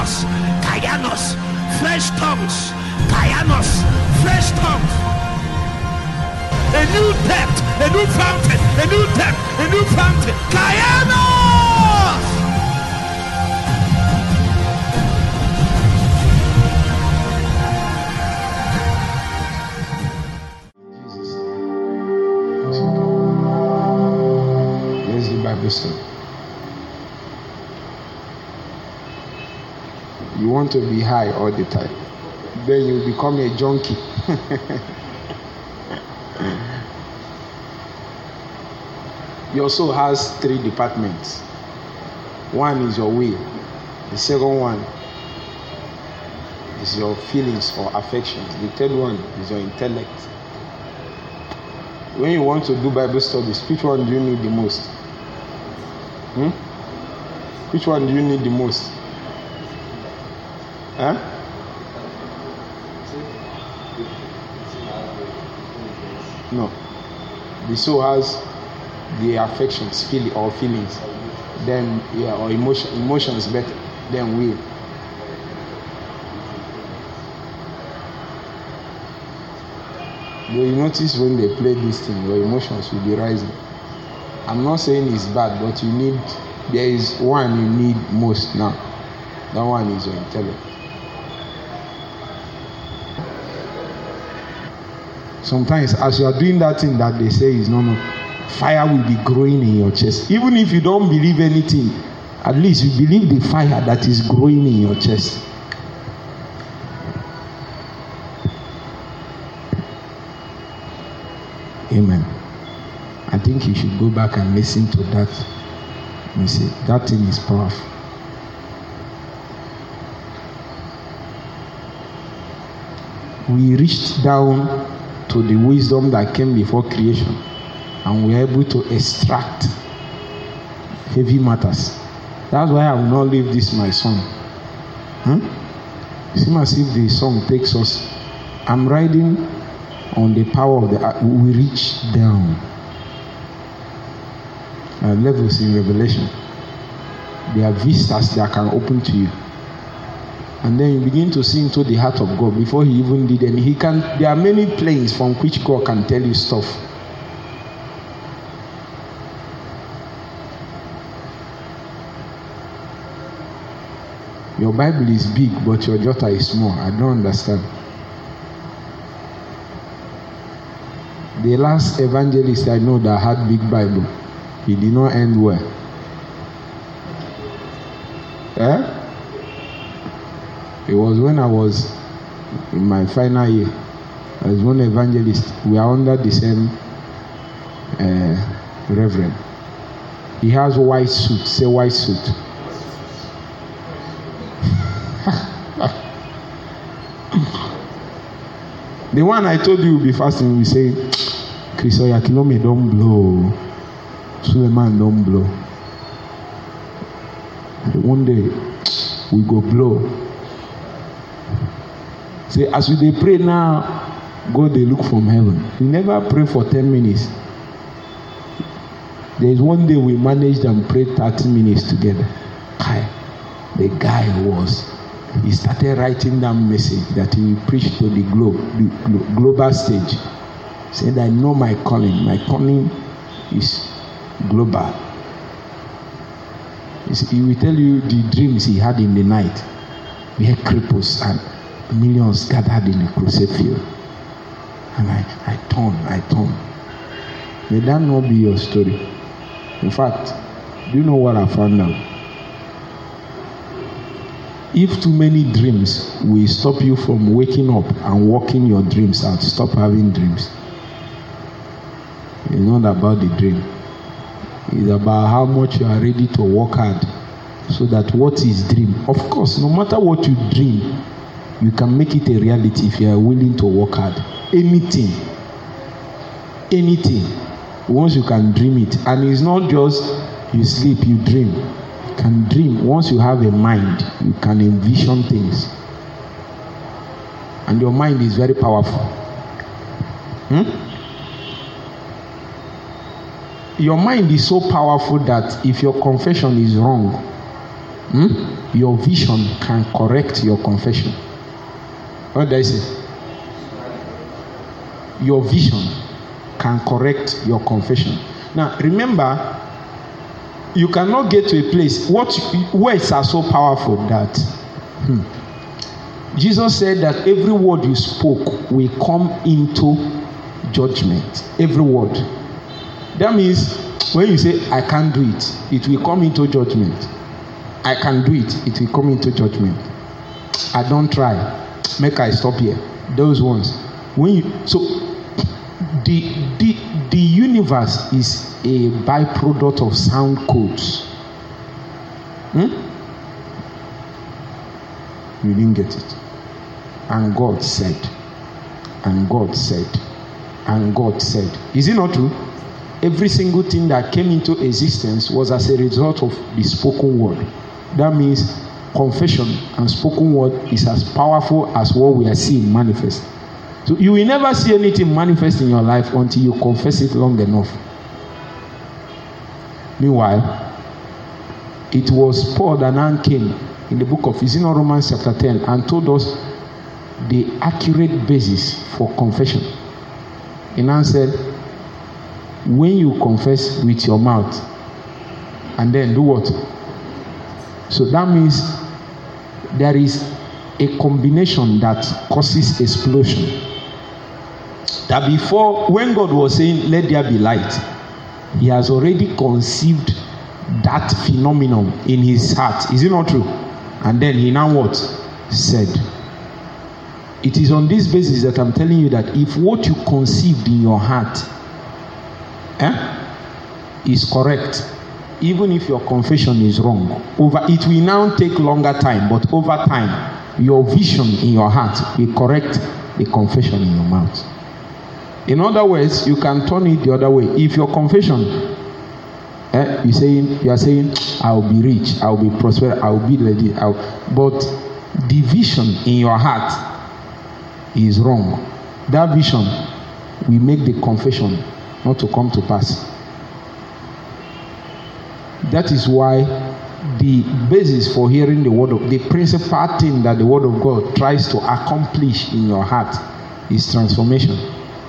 Kayanos, Kayanos, fresh tongues, Kayanos, fresh tongues. A new depth, a new fountain, a new depth, a new fountain. Kayanos! You want to be high all the time, then you become a junkie. Your soul has three departments. One is your will. The second one is your feelings or affections. The third one is your intellect. When you want to do Bible studies, which one do you need the most? Hmm? Which one do you need the most? No. The soul has the affections, feel or feelings. Then yeah, or emotion emotions better than will. But you notice when they play this thing, your emotions will be rising. I'm not saying it's bad, but you need there is one you need most now. That one is your intellect. Sometimes as you are doing that thing that they say is no no, fire will be growing in your chest. Even if you don't believe anything, at least you believe the fire that is growing in your chest. Amen. I think you should go back and listen to that. You see, that thing is powerful. We reached down to the wisdom that came before creation and we are able to extract heavy matters. That's why I will not leave this my song. Hmm? It seems as if the song takes us. I'm riding on the power of the we reach down. Uh, levels in Revelation. There are vistas that can open to you. And then you begin to see into the heart of God before He even did any. He can. There are many planes from which God can tell you stuff. Your Bible is big, but your jota is small. I don't understand. The last evangelist I know that had big Bible, he did not end well. Eh? It was when I was in my final year. As one evangelist, we are under the same uh, reverend. He has a white suit. Say white suit. the one I told you will be fasting, we say, Chris Oyakhilome don't blow. Suleman don't blow. One day we go blow. Say, as we dey pray now, God they look from heaven. We never pray for ten minutes. There is one day we managed and prayed thirty minutes together. The guy was he started writing that message that he preached to the the glo- global stage. Said, I know my calling. My calling is global. He will tell you the dreams he had in the night. We had cripples and millions gathered in the crusade field. And I, I turn, I turn. May that not be your story. In fact, do you know what I found out? If too many dreams will stop you from waking up and working your dreams out, stop having dreams. It's not about the dream. It's about how much you are ready to work hard so that what is dream of course no matter what you dream you can make it a reality if you are willing to work hard anything anything once you can dream it and it's not just you sleep you dream you can dream once you have a mind you can envision things and your mind is very powerful hmm? your mind is so powerful that if your confession is wrong Hmm? Your vision can correct your confession. What did I say? Your vision can correct your confession. Now, remember, you cannot get to a place. What words are so powerful that hmm, Jesus said that every word you spoke will come into judgment. Every word. That means when you say, I can't do it, it will come into judgment. I can do it, it will come into judgment. I don't try. Make I stop here. Those ones. When you so the the the universe is a byproduct of sound codes. Hmm? You didn't get it. And God said, and God said, and God said. Is it not true? Every single thing that came into existence was as a result of the spoken word. That means confession and spoken word is as powerful as what we are seeing manifest. So you will never see anything manifest in your life until you confess it long enough. Meanwhile, it was Paul that now came in the book of Ezekiel Romans chapter 10 and told us the accurate basis for confession. He now said, when you confess with your mouth and then do what? So that means there is a combination that causes explosion. That before, when God was saying, Let there be light, He has already conceived that phenomenon in His heart. Is it not true? And then He now what? Said. It is on this basis that I'm telling you that if what you conceived in your heart eh, is correct, even if your confession is wrong, over it will now take longer time, but over time, your vision in your heart will correct the confession in your mouth. In other words, you can turn it the other way. If your confession, eh, you saying you are saying, "I will be rich, I will be prosperous, I will be lady," I but the vision in your heart is wrong. That vision will make the confession not to come to pass. That is why the basis for hearing the word of the principal thing that the word of God tries to accomplish in your heart is transformation.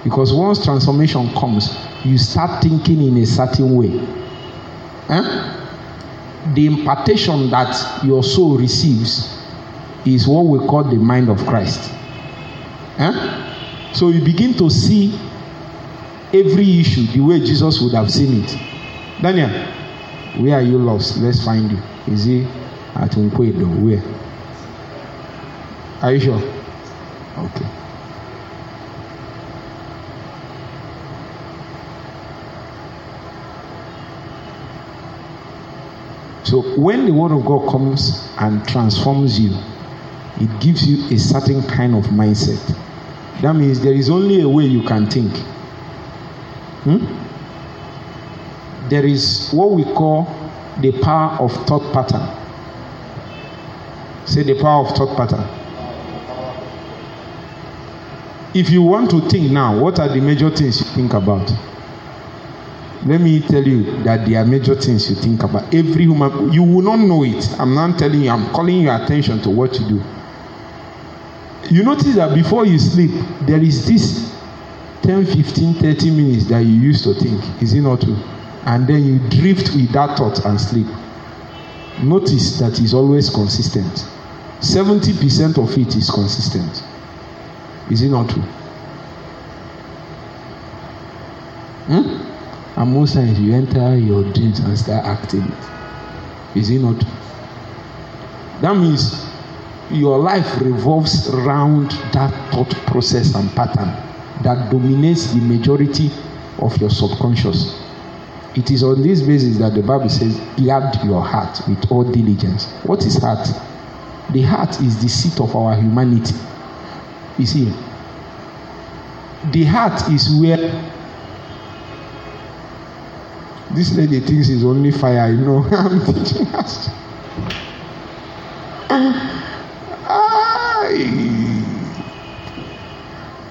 Because once transformation comes, you start thinking in a certain way. Eh? The impartation that your soul receives is what we call the mind of Christ. Eh? So you begin to see every issue the way Jesus would have seen it. Daniel, where are you lost? Let's find you. Is he at Unkwedo? Where? Are you sure? Okay. So when the word of God comes and transforms you, it gives you a certain kind of mindset. That means there is only a way you can think. Hmm? There is what we call the power of thought pattern. Say the power of thought pattern. If you want to think now, what are the major things you think about? Let me tell you that there are major things you think about. Every human, you will not know it. I'm not telling you, I'm calling your attention to what you do. You notice that before you sleep, there is this 10, 15, 30 minutes that you used to think. Is it not true? And then you drift with that thought and sleep. Notice that is always consistent. 70% of it is consistent. Is it not true? Hmm? And most times you enter your dreams and start acting it. Is it not? That means your life revolves around that thought process and pattern that dominates the majority of your subconscious. It is on this basis that the Bible says, guard your heart with all diligence. What is heart? The heart is the seat of our humanity. You see, the heart is where this lady thinks it's only fire, you know. I'm teaching us.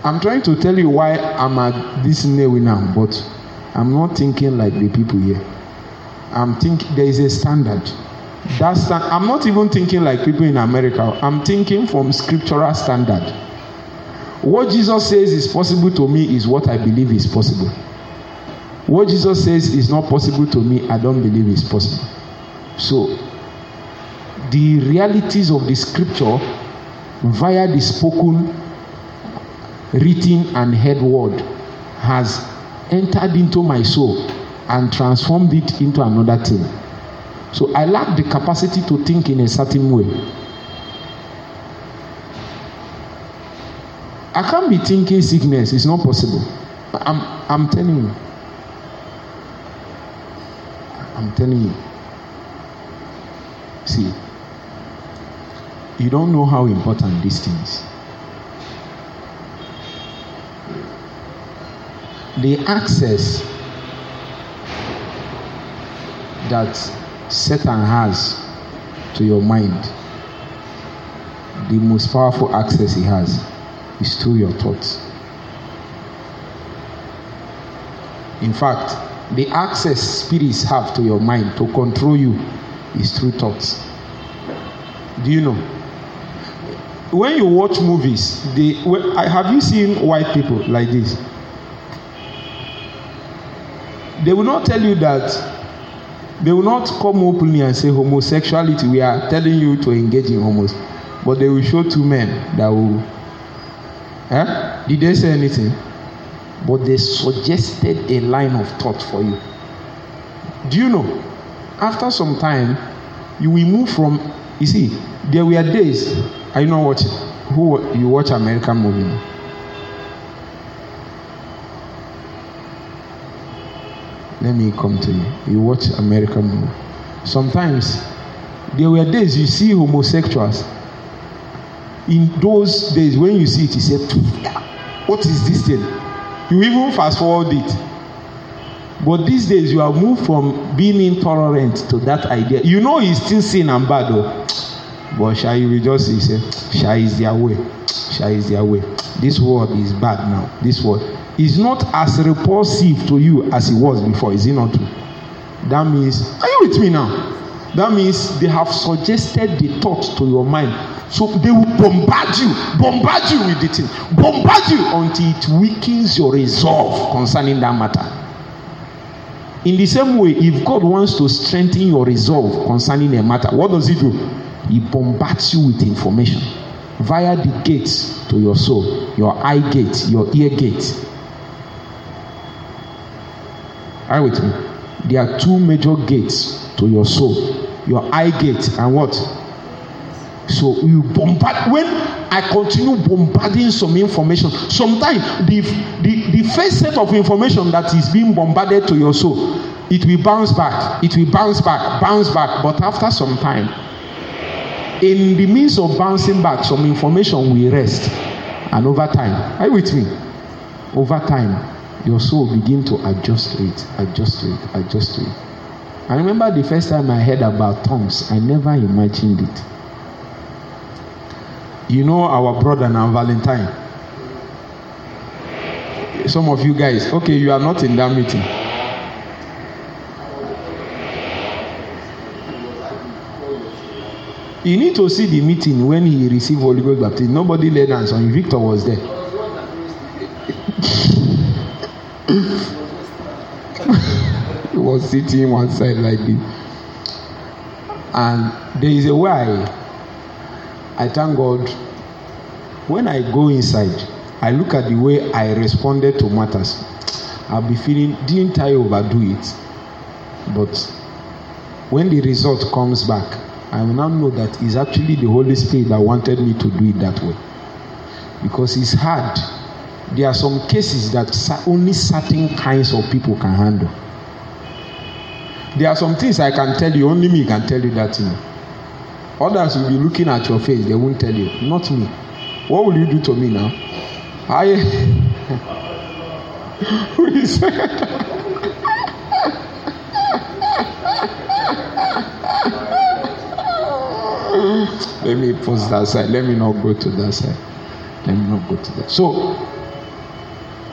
I'm trying to tell you why I'm at this level now, but I'm not thinking like the people here. I'm thinking there is a standard. That's I'm not even thinking like people in America. I'm thinking from scriptural standard. What Jesus says is possible to me is what I believe is possible. What Jesus says is not possible to me, I don't believe is possible. So, the realities of the scripture via the spoken, written, and heard word has entered into my soul and transformed it into another thing. So I lack the capacity to think in a certain way. I can't be thinking sickness, it's not possible. I'm, I'm telling you. I'm telling you. See, you don't know how important this thing The access that Satan has to your mind, the most powerful access he has is through your thoughts. In fact, the access spirits have to your mind to control you is through thoughts. Do you know? When you watch movies, they have you seen white people like this? They will not tell you that they will not come openly and say homosexuality we are telling you to engage in homos but they will show two men that will eh? Did they say anything? But they suggested a line of thought for you. Do you know? After some time you will move from you see there were days are you not watching? Who you watch american movie let me come to you. You watch American movie. Sometimes there were days you see homosexuals. In those days, when you see it, you say, What is this thing? You even fast forward it. But these days, you have moved from being intolerant to that idea. You know, he's still sin and bad, though. But shall you just say, Shall is their way. Shall is their way. This world is bad now. This world is not as repulsive to you as it was before. Is it not? That means, are you with me now? That means they have suggested the thought to your mind. So they will bombard you, bombard you with the thing, bombard you until it weakens your resolve concerning that matter. In the same way, if God wants to strengthen your resolve concerning a matter, what does He do? He bombards you with information via the gates to your soul, your eye gate, your ear gate. Are with me? There are two major gates to your soul your eye gate and what? So you bombard when I continue bombarding some information. Sometimes the, the, the first set of information that is being bombarded to your soul, it will bounce back, it will bounce back, bounce back. But after some time, in the means of bouncing back, some information will rest. And over time, are you with me? Over time, your soul begin to adjust to it, adjust to it, adjust to it. I remember the first time I heard about tongues, I never imagined it. You know our brother now, Valentine. Some of you guys, okay, you are not in that meeting. You need to see the meeting when he received Holy Ghost baptism. Nobody led hands on Victor was there. he was sitting one side like this. And there is a why. I, thank God. When I go inside, I look at the way I responded to matters. I'll be feeling, didn't I overdo it? But when the result comes back, I will now know that it's actually the Holy Spirit that wanted me to do it that way. Because it's hard there are some cases that only certain kinds of people can handle. There are some things I can tell you, only me can tell you that thing. Others will be looking at your face, they won't tell you. Not me. What will you do to me now? I. Who is Let me pause that side. Let me not go to that side. Let me not go to that. So,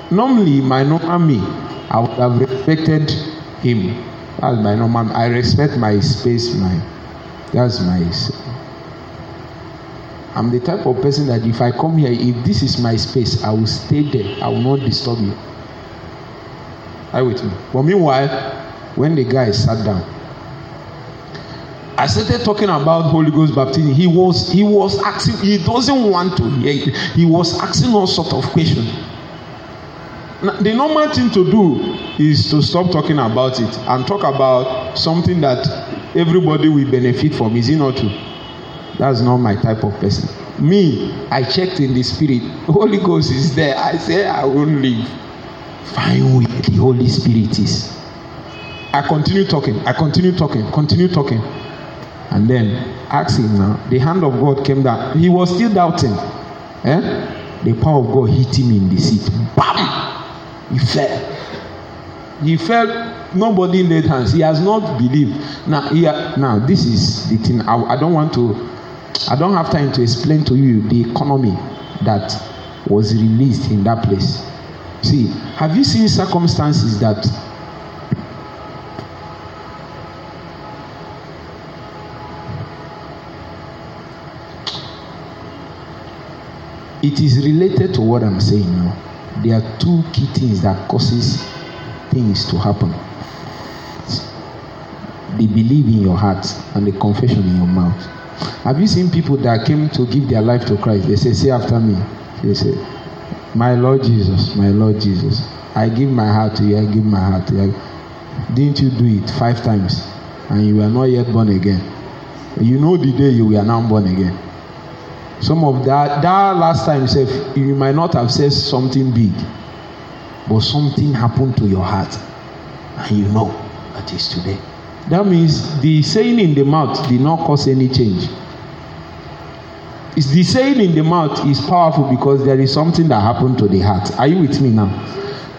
Normally, my normal me, I would have respected him. That's my normal. I respect my space, my. That's my. I'm the type of person that if I come here, if this is my space, I will stay there. I will not disturb you. You with me? But meanwhile, when the guy sat down, I started talking about Holy Ghost baptism. He was he was asking. He doesn't want to hear. He was asking all sort of questions. The normal thing to do is to stop talking about it and talk about something that everybody will benefit from. Is it not true? That's not my type of person. Me, I checked in the spirit. Holy Ghost is there. I say I won't leave. Find where the Holy Spirit is. I continue talking. I continue talking. Continue talking. And then ask him now. The hand of God came down. He was still doubting. Eh? The power of God hit him in the seat. Bam! He fell. He fell. Nobody laid hands. He has not believed. Now, he, now this is the thing. I, I don't want to. I don't have time to explain to you the economy that was released in that place. See, have you seen circumstances that it is related to what i'm saying now there are two key things that causes things to happen. The belief in your heart and the confession in your mouth. Have you seen people that came to give their life to christ? They say say after me. They say my lord jesus my lord jesus i give my heart to you i give my heart to you. Didn't you do it five times? And you were not yet born again. You know the day you were now born again some of that that last time sef you might not have said something big but something happened to your heart and you know that is today. That means the saying in the mouth did not cause any change. It's the saying in the mouth is powerful because there is something that happened to the heart. Are you with me now?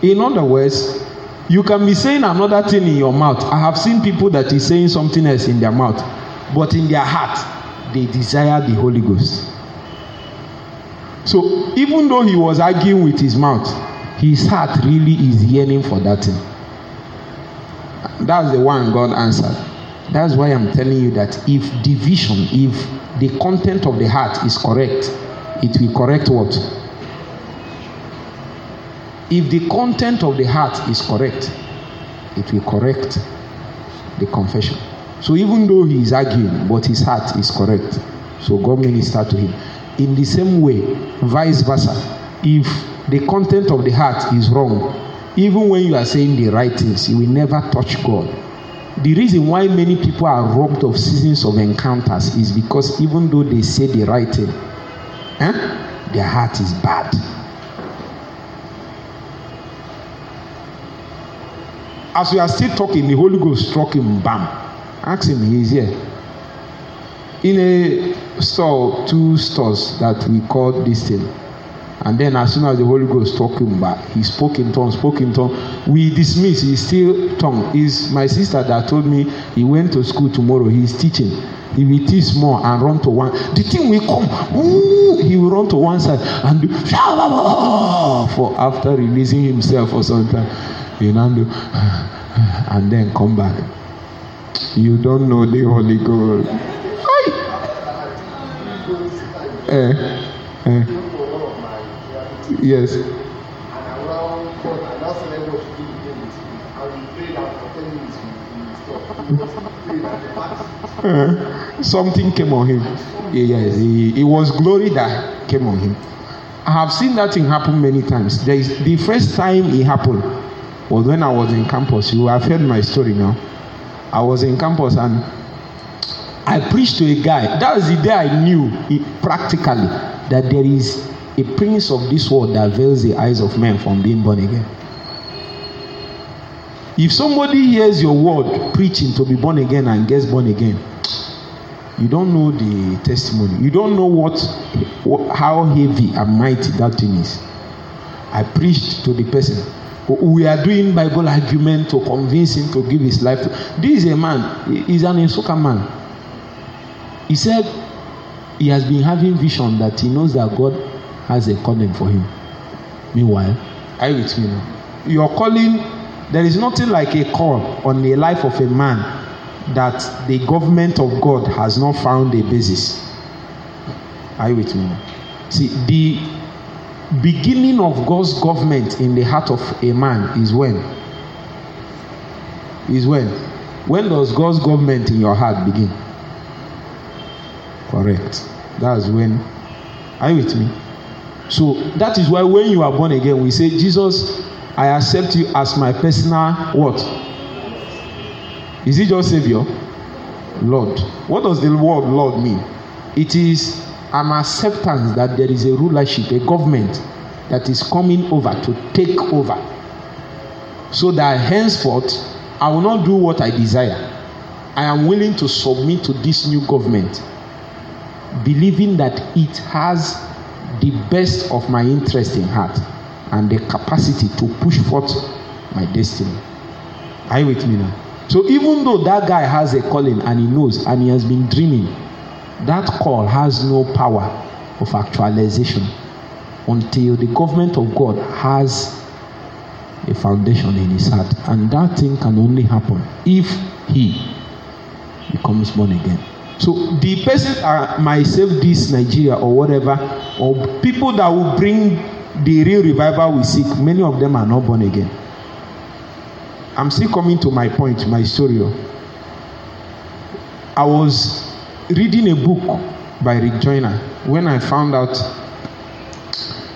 In other words you can be saying another thing in your mouth. I have seen people that is saying something else in their mouth but in their heart they desire the holy ghost So even though he was arguing with his mouth, his heart really is yearning for that thing. That's the one God answered. That's why I'm telling you that if division, if the content of the heart is correct, it will correct what? If the content of the heart is correct, it will correct the confession. So even though he is arguing, but his heart is correct. So God ministered to him. In the same way, vice versa, if the content of the heart is wrong, even when you are saying the right things, you will never touch God. The reason why many people are robbed of seasons of encounters is because even though they say the right thing, eh, their heart is bad. As we are still talking, the Holy Ghost struck him, bam. Ask him, he is here in a store two stores that we call this thing. And then as soon as the holy ghost talk him back he spoke in tongues spoke in tongues. We dismiss he still tongue. Is my sister that told me he went to school tomorrow he is teaching. He will teach small and run to one. The thing will come. Ooh, he will run to one side and do for after releasing himself for some time you know and then come back you don't know the holy ghost Eh, eh. Yes. Uh, something came on him. Yes, it was glory that came on him. I have seen that thing happen many times. The first time it happened was when I was in campus. You have heard my story now. I was in campus and I preached to a guy. That was the day I knew practically that there is a prince of this world that veils the eyes of men from being born again. If somebody hears your word preaching to be born again and gets born again, you don't know the testimony. You don't know what, what how heavy and mighty that thing is. I preached to the person. We are doing Bible argument to convince him to give his life. This is a man. He's an Nsukka man. He said he has been having vision that he knows that God has a calling for him. Meanwhile, are you with me now? Your calling, there is nothing like a call on the life of a man that the government of God has not found a basis. Are you with me? Now? See, the beginning of God's government in the heart of a man is when? Is when? When does God's government in your heart begin? Correct. That's when. Are you with me? So that is why when you are born again, we say, Jesus, I accept you as my personal what? Is he just Savior? Lord. What does the word Lord mean? It is an acceptance that there is a rulership, a government that is coming over to take over. So that henceforth, I will not do what I desire. I am willing to submit to this new government, believing that it has the best of my interest in heart and the capacity to push forth my destiny. Are you with me now? So even though that guy has a calling and he knows and he has been dreaming, that call has no power of actualization until the government of God has a foundation in his heart. And that thing can only happen if he becomes born again. So the person uh, myself, this Nigeria or whatever, or people that will bring the real revival we seek, many of them are not born again. I'm still coming to my point, my story. I was reading a book by Rick Joyner when I found out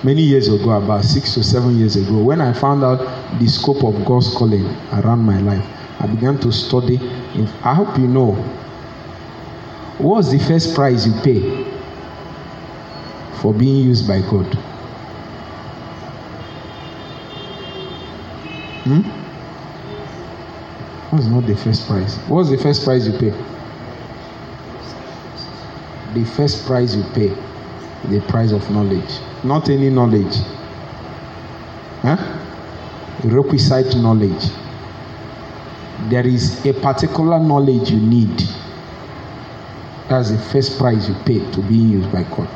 many years ago, about six or seven years ago, when I found out the scope of God's calling around my life, I began to study. I hope you know what's the first price you pay for being used by God? Hmm? What's not the first price? What's the first price you pay? The first price you pay, the price of knowledge. Not any knowledge. Huh? Requisite knowledge. There is a particular knowledge you need. That's the first price you pay to being used by God.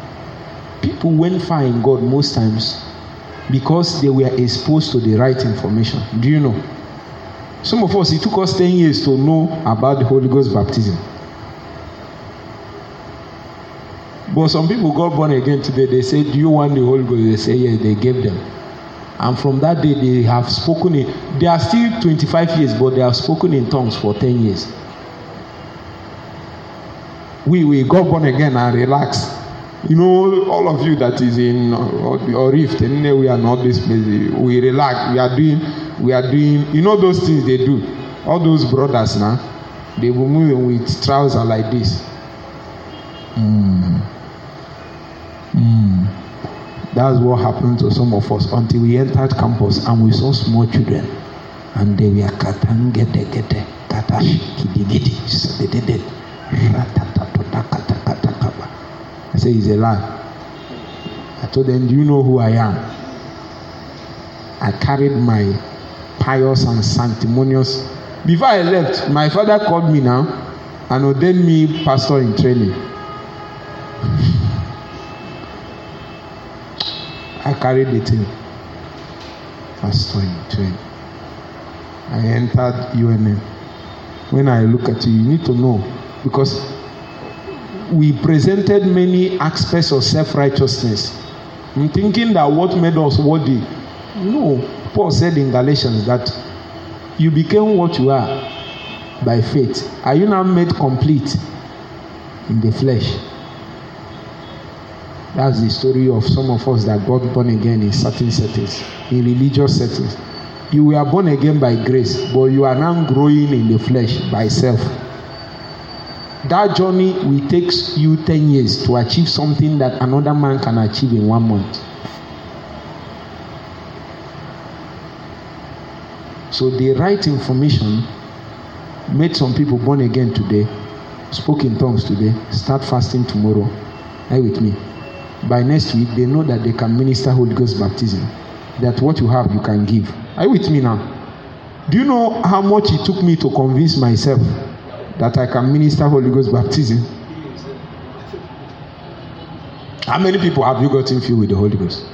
People went far in God most times because they were exposed to the right information. Do you know? Some of us, it took us 10 years to know about the Holy Ghost baptism. But some people got born again today. They say, Do you want the Holy Ghost? They say, Yeah, they gave them. And from that day, they have spoken in, they are still 25 years, but they have spoken in tongues for 10 years. We, we got born again and relaxed. You know, all of you that is in or rift, we are not this busy. We relax. We are doing we are doing you know those things they do all those brothers now they will move with trousers like this mm. Mm. that's what happened to some of us until we entered campus and we saw small children and they were katangete gete katash kidigidi sededede ratatatota katakatakaba I say it's a lie I told them do you know who I am I carried my pious and sanctimonious. Before I left, my father called me now and ordained me pastor in training. I carried the thing. Pastor in training. I entered UNN. When I look at you, you need to know because we presented many aspects of self righteousness. Thinking that what made us worthy. No, Paul said in Galatians that you became what you are by faith. Are you now made complete in the flesh? That's the story of some of us that got born again in certain settings, in religious settings. You were born again by grace, but you are now growing in the flesh by self. That journey will take you 10 years to achieve something that another man can achieve in one month. So the right information made some people born again today, spoke in tongues today, start fasting tomorrow. Are with me? By next week, they know that they can minister Holy Ghost baptism. That what you have, you can give. Are you with me now? Do you know how much it took me to convince myself that I can minister Holy Ghost baptism? How many people have you gotten filled with the Holy Ghost?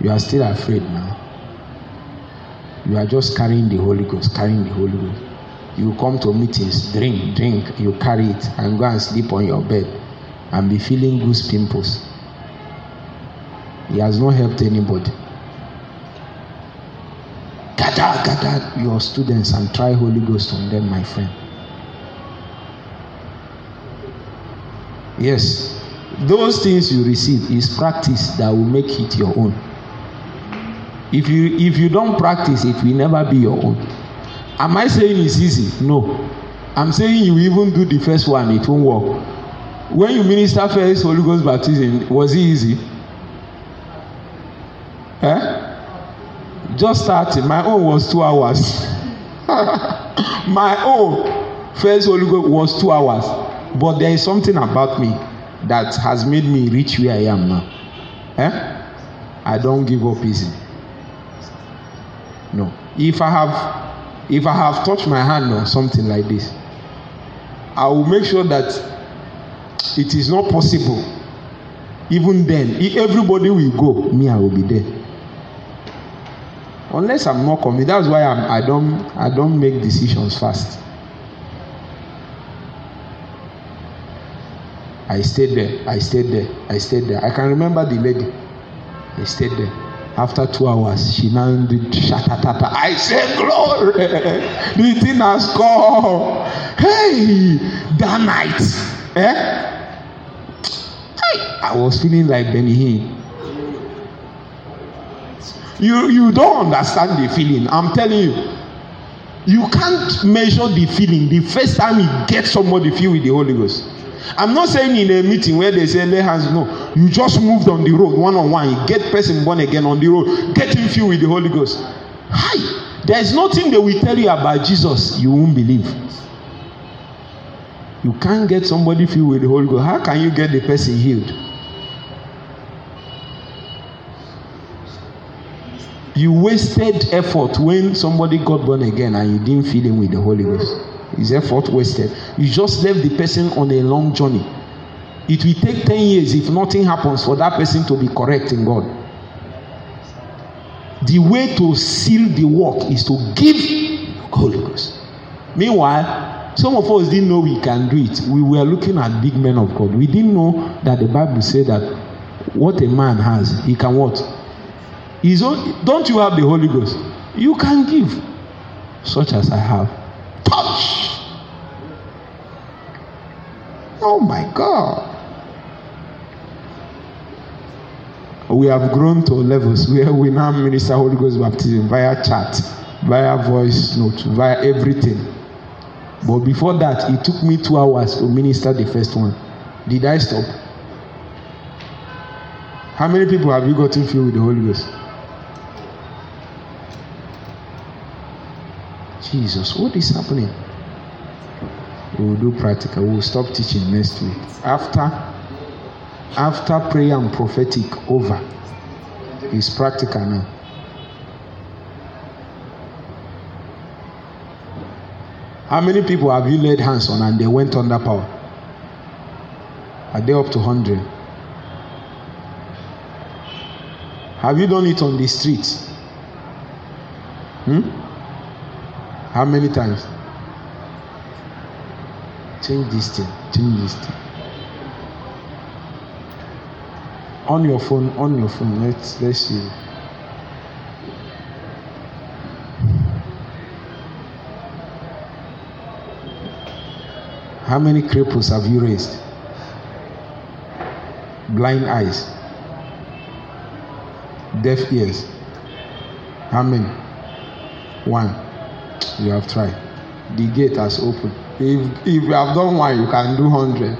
You are still afraid now. You are just carrying the Holy Ghost, carrying the Holy Ghost. you come to meetings, drink, drink, you carry it and go and sleep on your bed and be feeling goose pimples. He has not helped anybody. Gather, gather your students and try Holy Ghost on them, my friend. Yes, those things you receive is practice that will make it your own. If you if you don't practice, it will never be your own. Am I saying it's easy? No. I'm saying you even do the first one, it won't work. When you minister first Holy Ghost baptism, was it easy? Eh? Just starting. My own was two hours. My own first Holy Ghost was two hours. But there is something about me that has made me reach where I am now. Eh? I don't give up easy. No. If I have if I have touched my hand on something like this, I will make sure that it is not possible. Even then, if everybody will go, me, I will be there. Unless I'm not coming. That's why I'm, I don't I don't make decisions fast. I stayed there. I stayed there. I stayed there. I can remember the lady. I stayed there. After two hours, she now did shatatata. I said, Glory! the thing has come. Hey, that night. Eh? Hey, I was feeling like Benny Hinn. You, you don't understand the feeling. I'm telling you. You can't measure the feeling the first time you get somebody filled with the Holy Ghost. I'm not saying in a meeting where they say lay hands. No, you just moved on the road one on one. Get person born again on the road. Get him filled with the Holy Ghost. Hi, there is nothing they will tell you about Jesus you won't believe. You can't get somebody filled with the Holy Ghost. How can you get the person healed? You wasted effort when somebody got born again and you didn't fill him with the Holy Ghost. His effort wasted. You just left the person on a long journey. It will take 10 years if nothing happens for that person to be correct in God. The way to seal the work is to give the Holy Ghost. Meanwhile, some of us didn't know we can do it. We were looking at big men of God. We didn't know that the Bible said that what a man has, he can what? His own, don't you have the Holy Ghost? You can give, such as I have. Touch. Oh my God. We have grown to levels where we now minister Holy Ghost baptism via chat, via voice note, via everything. But before that, it took me two hours to minister the first one. Did I stop? How many people have you gotten filled with the Holy Ghost? Jesus, what is happening? We will do practical. We will stop teaching next week. After after prayer and prophetic over, it's practical now. How many people have you laid hands on and they went under power? Are they up to 100? Have you done it on the streets? Hmm? How many times? Change this thing. Change this thing. On your phone, on your phone. Let's let's see. How many cripples have you raised? Blind eyes, deaf ears. How many? One. You have tried. The gate has opened. If if you have done one, you can do hundred.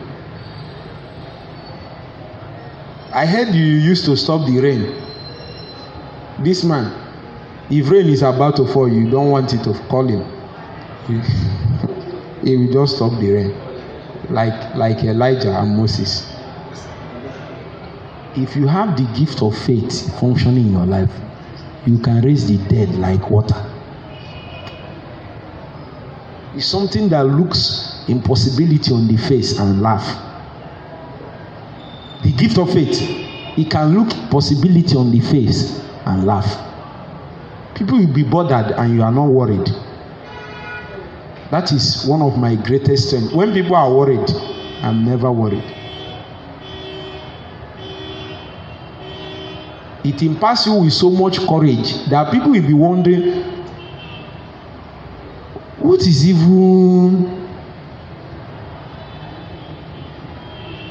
I heard you used to stop the rain. This man, if rain is about to fall, you don't want it to call him. he will just stop the rain, like like Elijah and Moses. If you have the gift of faith functioning in your life, you can raise the dead like water. It's something that looks impossibility on the face and laugh. The gift of faith, it can look possibility on the face and laugh. People will be bothered and you are not worried. That is one of my greatest strengths. When people are worried, I'm never worried. It impacts you with so much courage that people will be wondering, what is even.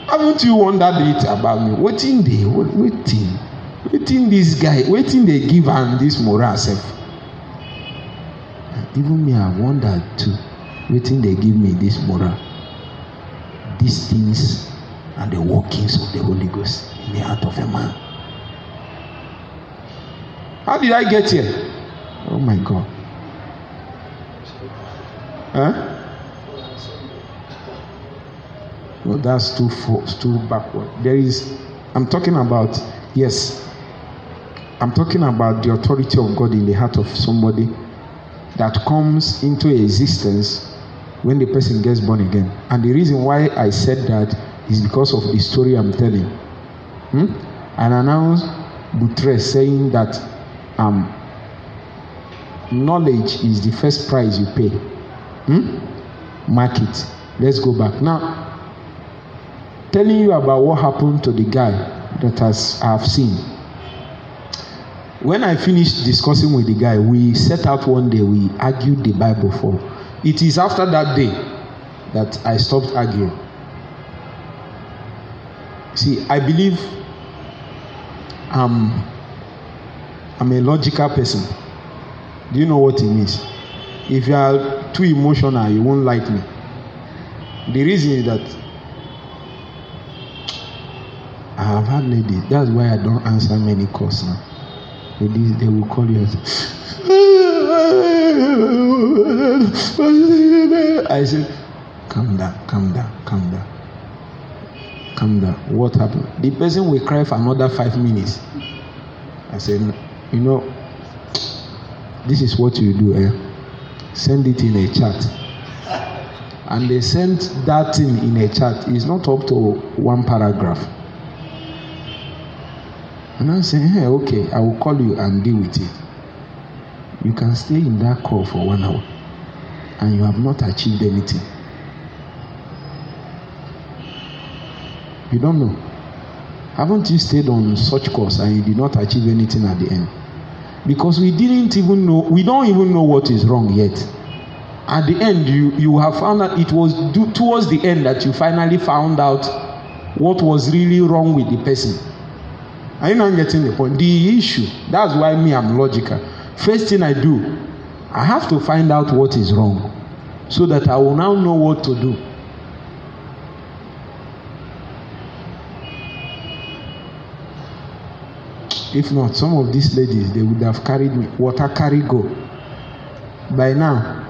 Haven't you wondered it about me? Wetin dey wetin wetin this guy wetin dey give am this moral sef? Even me I wonder too wetin dey give me this moral? These things and the workings of the Holy Ghost in the heart of a man. How did I get here? Oh my God. Huh? Well, that's too far, too backward. There is, I'm talking about, yes, I'm talking about the authority of God in the heart of somebody that comes into existence when the person gets born again. And the reason why I said that is because of the story I'm telling. Hmm? And announced Boutre saying that um, knowledge is the first price you pay. Hmm? Mark it. Let's go back. Now, telling you about what happened to the guy that has I have seen. When I finished discussing with the guy, we set out one day, we argued the Bible for. It is after that day that I stopped arguing. See, I believe um, I'm a logical person. Do you know what it means? If you are too emotional, you won't like me. The reason is that I have had ladies. That's why I don't answer many calls now. Ladies, they will call you. I said, calm down, calm down, calm down. Calm down. What happened? The person will cry for another five minutes. I said, you know, this is what you do, eh? Send it in a chat. And they sent that thing in a chat. It's not up to one paragraph. And I'm saying, hey, okay, I will call you and deal with it. You can stay in that call for one hour and you have not achieved anything. You don't know. Haven't you stayed on such course and you did not achieve anything at the end? Because we didn't even know, we don't even know what is wrong yet. At the end, you, you have found out it was do, towards the end that you finally found out what was really wrong with the person. Are you not getting the point? The issue, that's why me, I'm logical. First thing I do, I have to find out what is wrong so that I will now know what to do. If not, some of these ladies, they would have carried me. Water carry go. By now,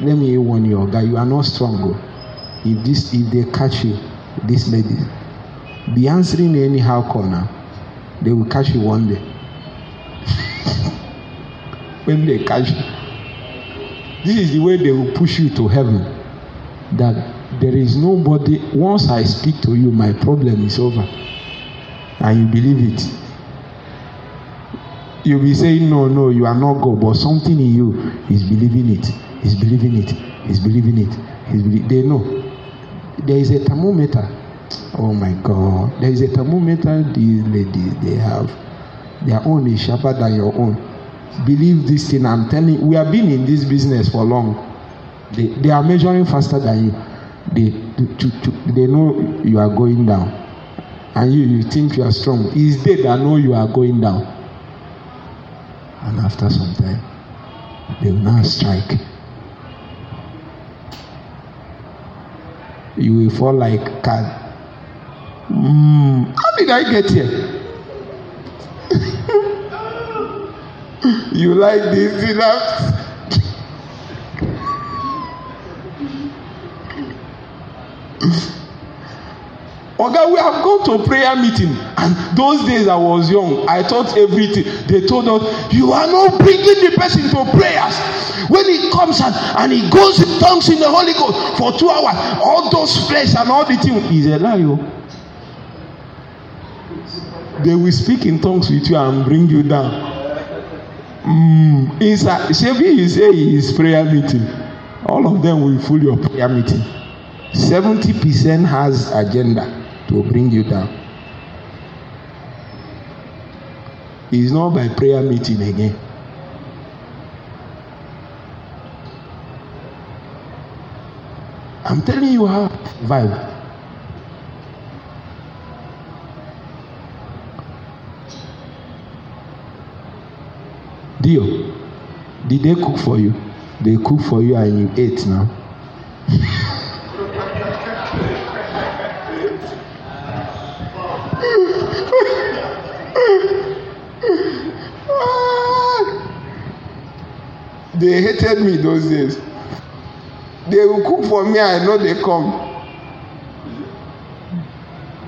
let me warn you, that you are not strong. Go. If this, if they catch you, these ladies, be answering anyhow call now. They will catch you one day. when they catch you, this is the way they will push you to heaven. That there is nobody. Once I speak to you, my problem is over and you believe it. You'll be saying no no you are not god but something in you is believing it is believing it is believing it is belie they know. There is a thermometer. Oh my god. There is a thermometer these ladies they have. Their own is sharper than your own. Believe this thing. I'm telling you we have been in this business for long. They they are measuring faster than you. They to, to, they know you are going down and you you think you are strong. It's they that know you are going down. And after some time they will now strike. You will fall like cat mm, how did i get here? You like this you oga we have gone to prayer meeting and those days i was young i thought everything. They told us you are not bringing the person to prayers. When he comes and and he goes in tongues in the holy ghost for two hours all those flesh and all the thing is a lie they will speak in tongues with you and bring you down. Mm, inside, Shebi is say his prayer meeting. All of them will full your prayer meeting. Seventy percent has agenda to bring you down. It's not by prayer meeting again. I'm telling you how vibe. Dio, did they cook for you? They cook for you and you ate now. they hated me those days. They will cook for me, I know they come.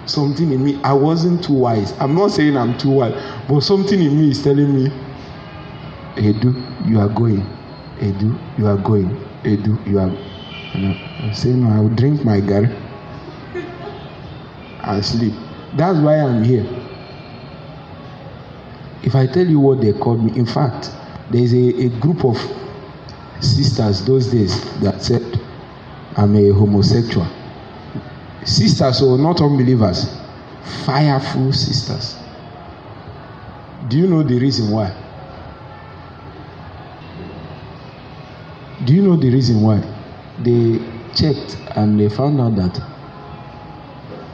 Something in me, I wasn't too wise. I'm not saying I'm too wise, but something in me is telling me, Edu, you are going. Edu, you are going. Edu, you are. And I'm saying, no, I will drink my gari and sleep. That's why I'm here. If I tell you what they called me, in fact, there's a, a group of sisters those days that said, I'm a homosexual. Sisters, so not unbelievers, fireful sisters. Do you know the reason why? Do you know the reason why? They checked and they found out that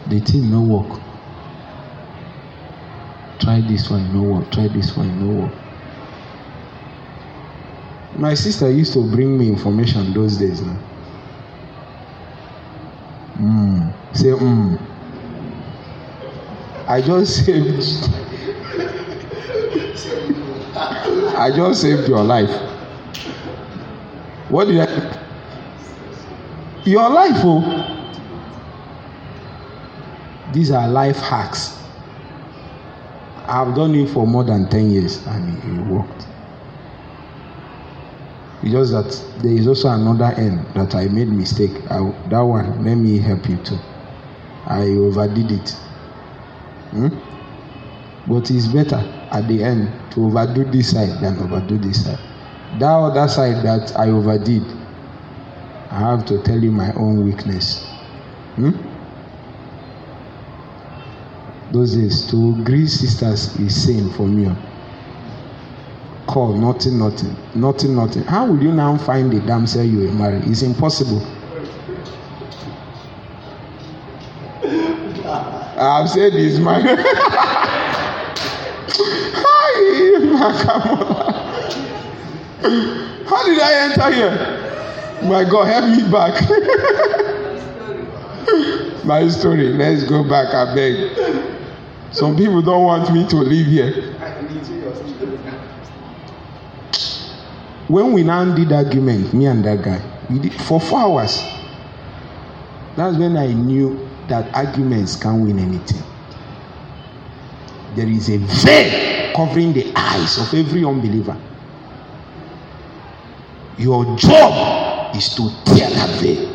the thing no work. Try this one, no work. Try this one, no work. My sister used to bring me information those days now. Mm. Say, mm. I just saved. I just saved your life. What did I? Your life, oh. These are life hacks. I've done it for more than 10 years and it worked. It's just that there is also another end that I made mistake. I, that one, let me help you too. I overdid it. Hmm? But it's better at the end to overdo this side than overdo this side. That other side that I overdid, I have to tell you my own weakness. Hmm? Those days, to greet sisters is sin for me call nothing nothing nothing nothing. How will you now find the damsel you were married? It's impossible. I've said this man how did i enter here? My god help me back. My story let's go back I beg. some people don't want me to live here when we now did argument me and that guy we did for four hours that's when i knew that arguments can't win anything. There is a veil covering the eyes of every unbeliever. Your job is to tear that veil.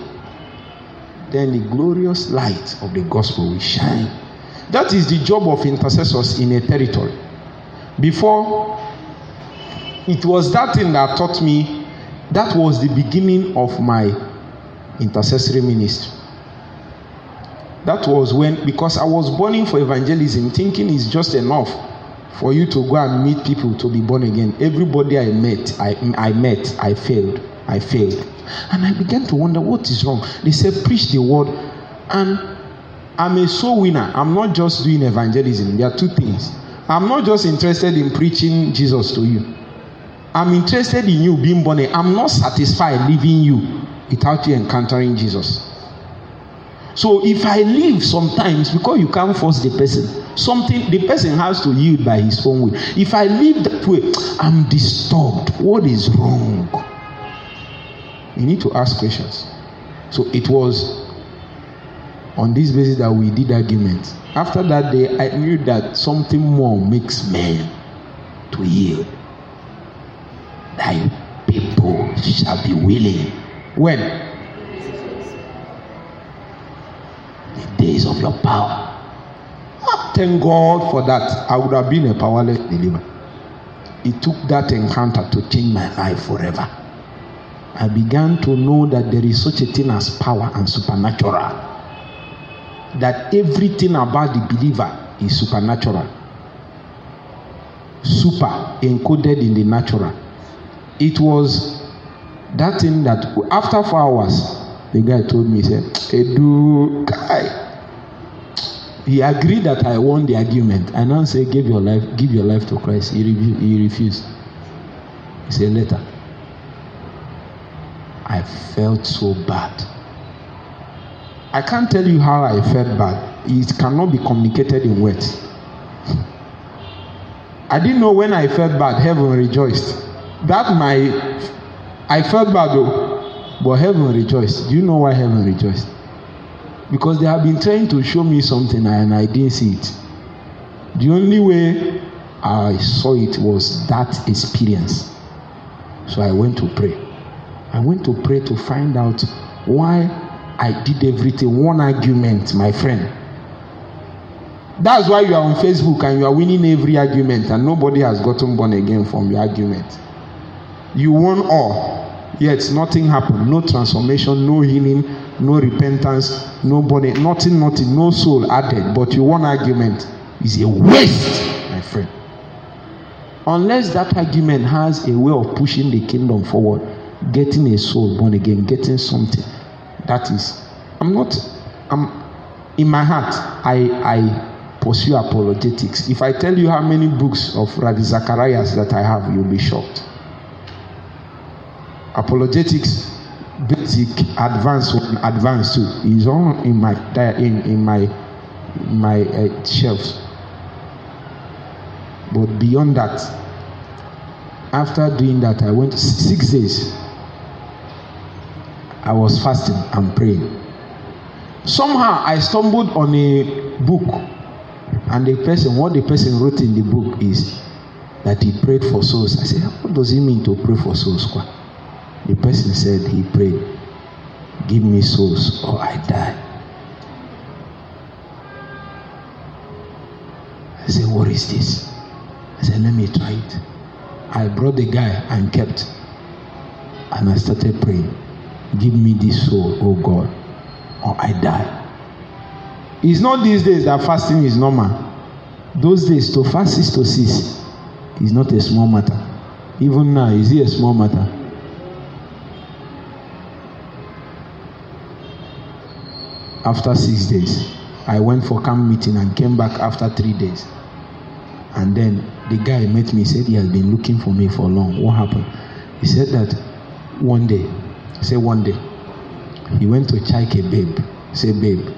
Then the glorious light of the gospel will shine. That is the job of intercessors in a territory. Before it was that thing that taught me that was the beginning of my intercessory ministry. That was when because i was burning for evangelism thinking it's just enough for you to go and meet people to be born again. Everybody i met i i met i failed i failed. And i began to wonder what is wrong. They said preach the word. And i'm a soul winner. I'm not just doing evangelism. There are two things. I'm not just interested in preaching jesus to you I'm interested in you being born again. I'm not satisfied leaving you without you encountering Jesus. So if I leave sometimes because you can't force the person, something the person has to yield by his own way. If I leave that way, I'm disturbed. What is wrong? You need to ask questions. So it was on this basis that we did arguments. After that day, I knew that something more makes men to yield. Thy people shall be willing. When? The days of your power. Ah, thank God for that. I would have been a powerless believer. it took that encounter to change my life forever. I began to know that there is such a thing as power and supernatural. That everything about the believer is supernatural. Super encoded in the natural. It was that thing that after four hours, the guy told me, he said, Edu, guy. He agreed that I won the argument. I now say, give your life, give your life to Christ. He, re- he refused. He said, later. I felt so bad. I can't tell you how I felt bad. It cannot be communicated in words. I didn't know when I felt bad, heaven rejoiced. That my I felt bad though, but heaven rejoiced. Do you know why heaven rejoiced? Because they have been trying to show me something and I didn't see it. The only way I saw it was that experience. So I went to pray. I went to pray to find out why I did everything. One argument, my friend. That's why you are on Facebook and you are winning every argument, and nobody has gotten born again from your argument. You won all, yet nothing happened. No transformation, no healing, no repentance, nobody, nothing, nothing, no soul added. But you won argument is a waste, my friend. Unless that argument has a way of pushing the kingdom forward, getting a soul born again, getting something. That is, I'm not, I'm in my heart, I, I pursue apologetics. If I tell you how many books of Ravi Zacharias that I have, you'll be shocked. Apologetics, basic, advanced one, advanced two, is all in my in in my my uh, shelves. But beyond that, after doing that, I went six days. I was fasting and praying. Somehow I stumbled on a book, and the person, what the person wrote in the book is that he prayed for souls. I said, What does he mean to pray for souls? The person said he prayed, Give me souls or I die. I said, What is this? I said, Let me try it. I brought the guy and kept, and I started praying. Give me this soul, oh God, or I die. It's not these days that fasting is normal. Those days, to fast is to cease is not a small matter. Even now, is it a small matter? After six days, I went for camp meeting and came back after three days. And then the guy met me, he said he has been looking for me for long. What happened? He said that one day Say one day, he went to check a babe. Say, babe.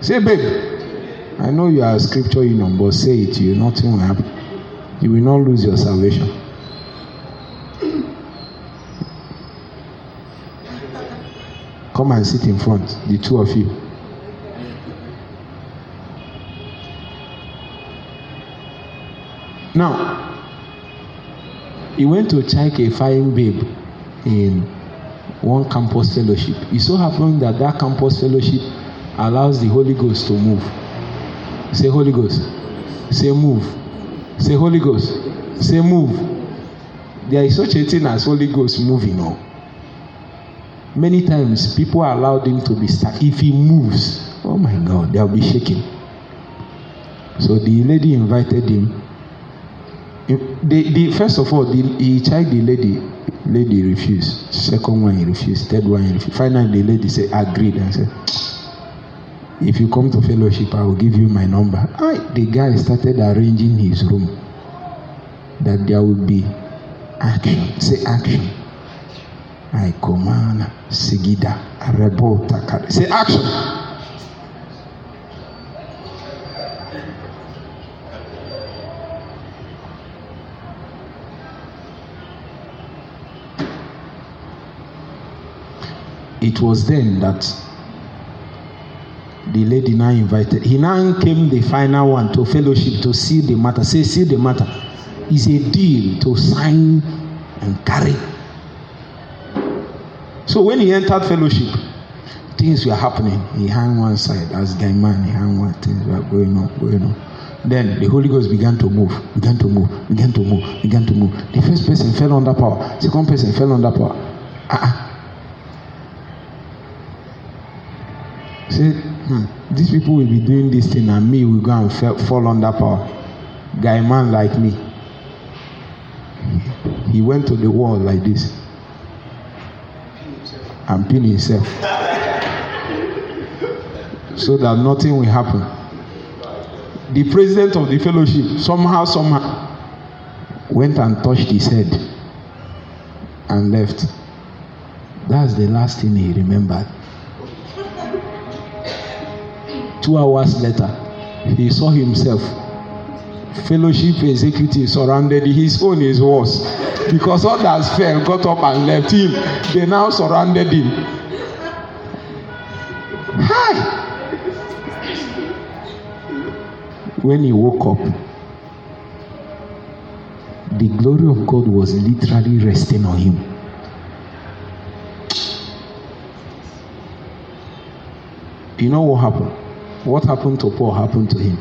Say, babe. I know you are a scripture you know, but say it you, nothing will happen. You will not lose your salvation. Come and sit in front, the two of you. Now, he went to check a fine babe in one campus fellowship. It so happened that that campus fellowship allows the Holy Ghost to move. Say Holy Ghost. Say move. Say Holy Ghost. Say move. There is such a thing as Holy Ghost moving on. Many times people allowed him to be stuck. If he moves, oh my God, they'll be shaking. So the lady invited him. The, first of all, he tried the lady lady refused second one he refused third one he refused finally the lady said, agreed and said if you come to fellowship i will give you my number I, the guy started arranging his room that there will be action say action i command sigida rebota say action. It was then that the lady now invited he now came the final one to fellowship to see the matter. Say see the matter. Is a deal to sign and carry so when he entered fellowship things were happening he hung one side as guy man he hung one things were going on going on Then the Holy Ghost began to move, began to move, began to move, began to move. The first person fell under power, second person fell under power. Uh-uh. Hmm, these people will be doing this thing and me will go and fall, fall under power. Guy man like me. He went to the wall like this and pin himself so that nothing will happen. The president of the fellowship somehow, somehow went and touched his head and left. That's the last thing he remembered. Two hours later, he saw himself. Fellowship executive surrounded his own is worse because others fell, got up and left him. They now surrounded him. Hi! When he woke up, the glory of God was literally resting on him. You know what happened? What happened to Paul happened to him.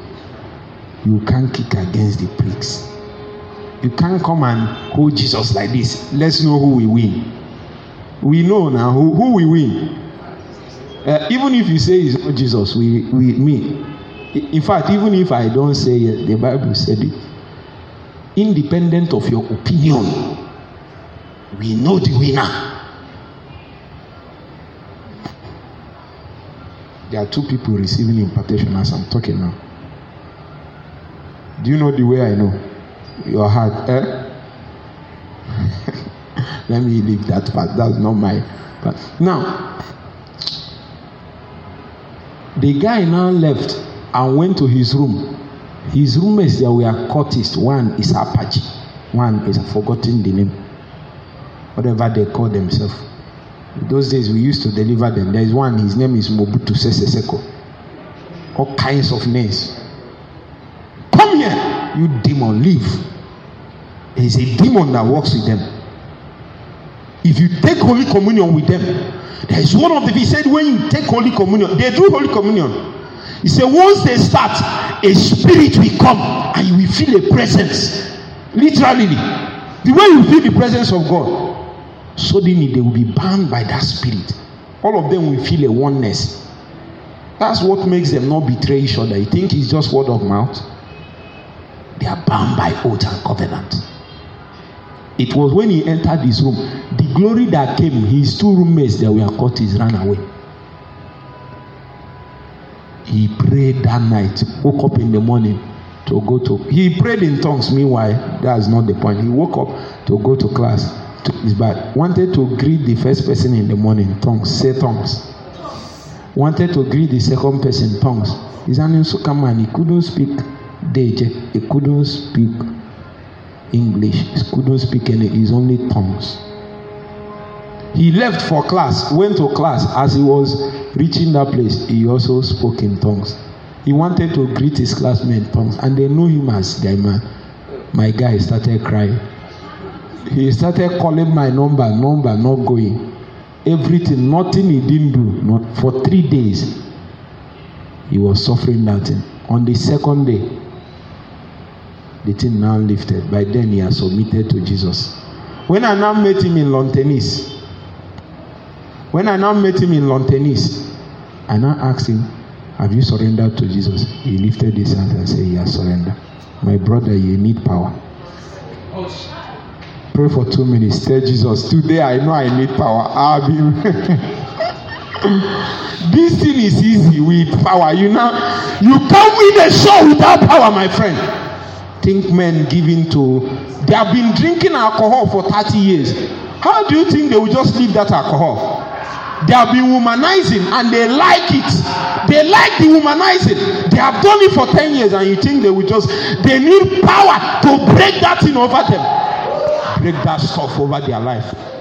You can't kick against the pricks. You can't come and hold Jesus like this. Let's know who we win. We know now who, who we win. Uh, even if you say it's not Jesus, we, we me. In fact, even if I don't say it, the Bible said it. Independent of your opinion, we know the winner. There are two people receiving impartation as I'm talking now. Do you know the way I know? Your heart, eh? Let me leave that part. That's not my part. Now, the guy now left and went to his room. His roommates there were cultists. One is Apache. One is forgotten the name. Whatever they call themselves. those days we used to deliver them. There is one, his name is Mobutu Sese Seko. All kinds of names. Come here, you demon, leave. There is a demon that works with them. If you take Holy Communion with them, there is one of the he said when you take Holy Communion, they do Holy Communion. He said once they start, a spirit will come and you will feel a presence. Literally, the way you feel the presence of God, suddenly they will be bound by that spirit. All of them will feel a oneness. That's what makes them not betray each other. You think it's just word of mouth? They are bound by oath and covenant. It was when he entered his room, the glory that came, his two roommates that were caught his ran away. He prayed that night, woke up in the morning to go to. He prayed in tongues. Meanwhile, that's not the point. He woke up to go to class to his. Wanted to greet the first person in the morning, tongues, say tongues. Wanted to greet the second person, tongues. He's an Nsukka man. He couldn't speak He couldn't speak English. He couldn't speak any. His only tongues. He left for class, went to class. As he was reaching that place, he also spoke in tongues. He wanted to greet his classmates in tongues, and they knew him as guy man. My guy started crying. He started calling my number, number not going. Everything, nothing he didn't do. Not for three days. He was suffering nothing. On the second day, the thing now lifted. By then, he had submitted to Jesus. When I now met him in Lontenis, when I now met him in Lontenis, I now asked him, Have you surrendered to Jesus? He lifted his hand and said, He has surrendered. My brother, you need power. Pray for two minutes. Tell Jesus, Today I know I need power. I'll be. this thing is easy with power. You know, you can't win a show without power, my friend. Think men giving to they have been drinking alcohol for 30 years. How do you think they will just leave that alcohol? They have been womanizing and they like it. They like the womanizing. They have done it for 10 years and you think they will just they need power to break that thing over them. Break that stuff over their life.